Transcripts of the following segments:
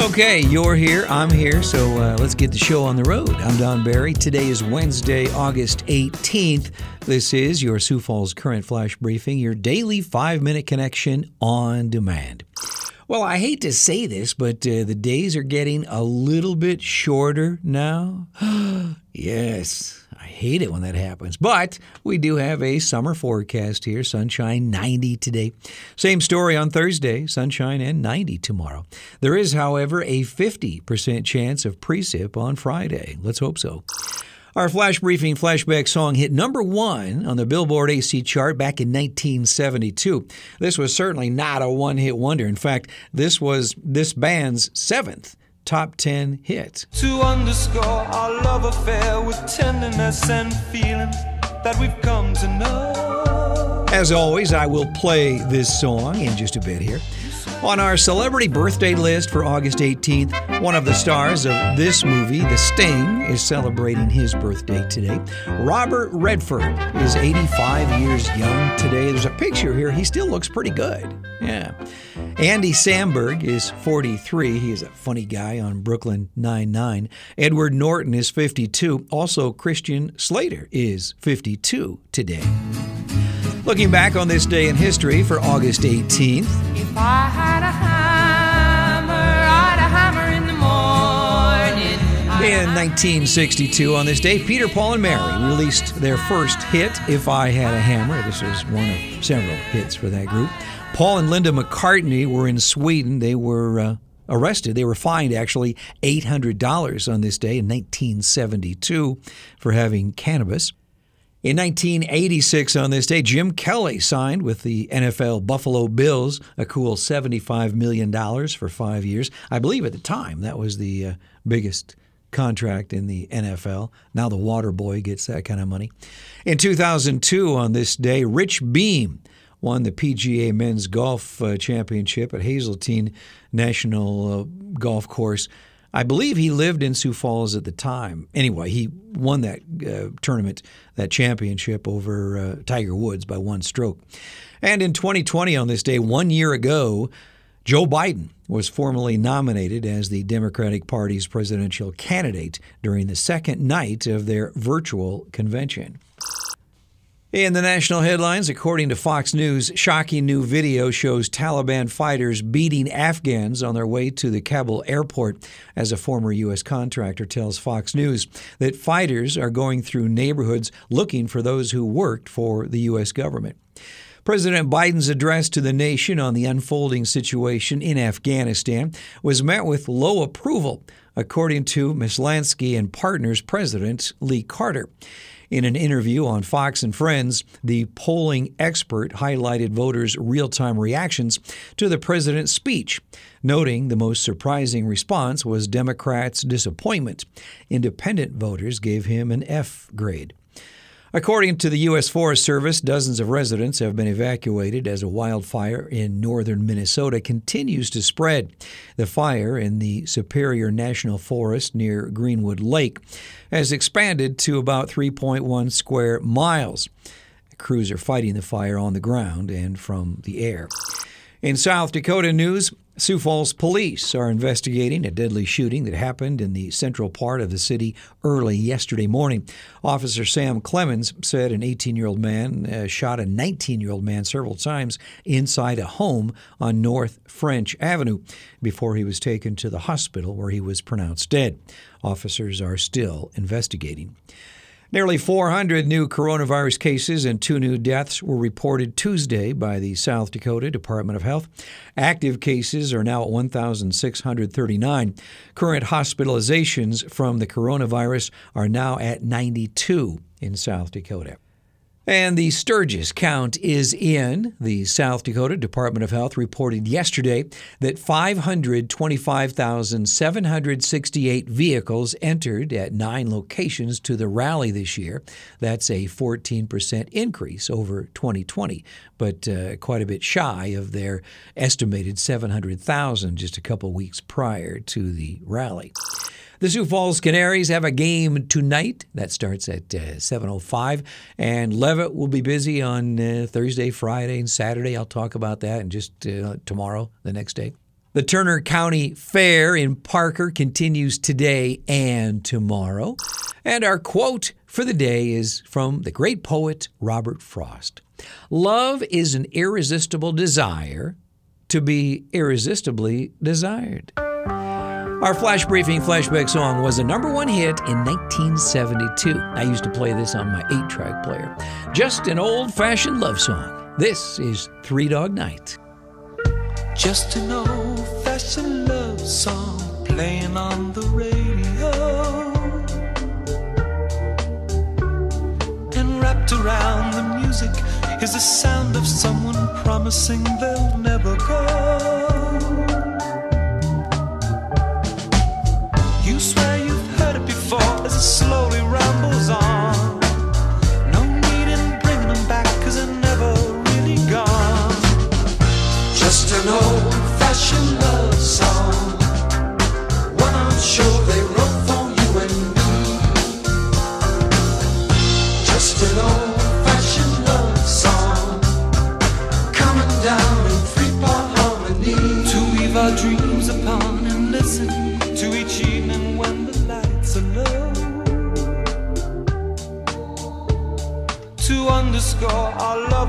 Okay, you're here, I'm here, so uh, let's get the show on the road. I'm Don Barry. Today is Wednesday, August 18th. This is your Sioux Falls Current Flash Briefing, your daily five minute connection on demand. Well, I hate to say this, but uh, the days are getting a little bit shorter now. yes, hate it when that happens. But we do have a summer forecast here sunshine 90 today. Same story on Thursday, sunshine and 90 tomorrow. There is, however, a 50% chance of precip on Friday. Let's hope so. Our flash briefing flashback song hit number one on the Billboard AC chart back in 1972. This was certainly not a one hit wonder. In fact, this was this band's seventh top 10 hit. To underscore our love affair with tenderness and feeling that we've come to know. As always, I will play this song in just a bit here. On our celebrity birthday list for August 18th, one of the stars of this movie, The Sting, is celebrating his birthday today. Robert Redford is 85 years young today. There's a picture here. He still looks pretty good. Yeah. Andy Samberg is 43. He is a funny guy on Brooklyn Nine-Nine. Edward Norton is 52. Also, Christian Slater is 52 today. Looking back on this day in history for August 18th, If I had a hammer, I'd a hammer in the morning. In 1962, on this day, Peter, Paul, and Mary released their first hit, If I Had a Hammer. This was one of several hits for that group. Paul and Linda McCartney were in Sweden. They were uh, arrested. They were fined, actually, $800 on this day in 1972 for having cannabis. In 1986, on this day, Jim Kelly signed with the NFL Buffalo Bills a cool $75 million for five years. I believe at the time that was the uh, biggest contract in the NFL. Now the water boy gets that kind of money. In 2002, on this day, Rich Beem won the PGA Men's Golf uh, Championship at Hazeltine National uh, Golf Course. I believe he lived in Sioux Falls at the time. Anyway, he won that uh, tournament, that championship over uh, Tiger Woods by one stroke. And in 2020, on this day, one year ago, Joe Biden was formally nominated as the Democratic Party's presidential candidate during the second night of their virtual convention. In the national headlines, according to Fox News, shocking new video shows Taliban fighters beating Afghans on their way to the Kabul airport. As a former U.S. contractor tells Fox News that fighters are going through neighborhoods looking for those who worked for the U.S. government. President Biden's address to the nation on the unfolding situation in Afghanistan was met with low approval, according to Maslansky and Partners President Lee Carter. In an interview on Fox and Friends, the polling expert highlighted voters' real time reactions to the president's speech, noting the most surprising response was Democrats' disappointment. Independent voters gave him an F grade. According to the U.S. Forest Service, dozens of residents have been evacuated as a wildfire in northern Minnesota continues to spread. The fire in the Superior National Forest near Greenwood Lake has expanded to about 3.1 square miles. Crews are fighting the fire on the ground and from the air. In South Dakota news, Sioux Falls police are investigating a deadly shooting that happened in the central part of the city early yesterday morning. Officer Sam Clemens said an 18 year old man uh, shot a 19 year old man several times inside a home on North French Avenue before he was taken to the hospital where he was pronounced dead. Officers are still investigating. Nearly 400 new coronavirus cases and two new deaths were reported Tuesday by the South Dakota Department of Health. Active cases are now at 1,639. Current hospitalizations from the coronavirus are now at 92 in South Dakota. And the Sturgis count is in. The South Dakota Department of Health reported yesterday that 525,768 vehicles entered at nine locations to the rally this year. That's a 14% increase over 2020, but uh, quite a bit shy of their estimated 700,000 just a couple weeks prior to the rally. The Sioux Falls Canaries have a game tonight. That starts at uh, 7.05. And Levitt will be busy on uh, Thursday, Friday, and Saturday. I'll talk about that and just uh, tomorrow, the next day. The Turner County Fair in Parker continues today and tomorrow. And our quote for the day is from the great poet Robert Frost Love is an irresistible desire to be irresistibly desired. Our flash briefing flashback song was a number one hit in 1972. I used to play this on my eight track player. Just an old fashioned love song. This is Three Dog Night. Just an old fashioned love song playing on the radio. And wrapped around the music is the sound of someone promising they'll never go.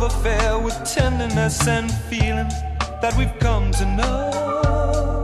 affair with tenderness and feelings that we've come to know.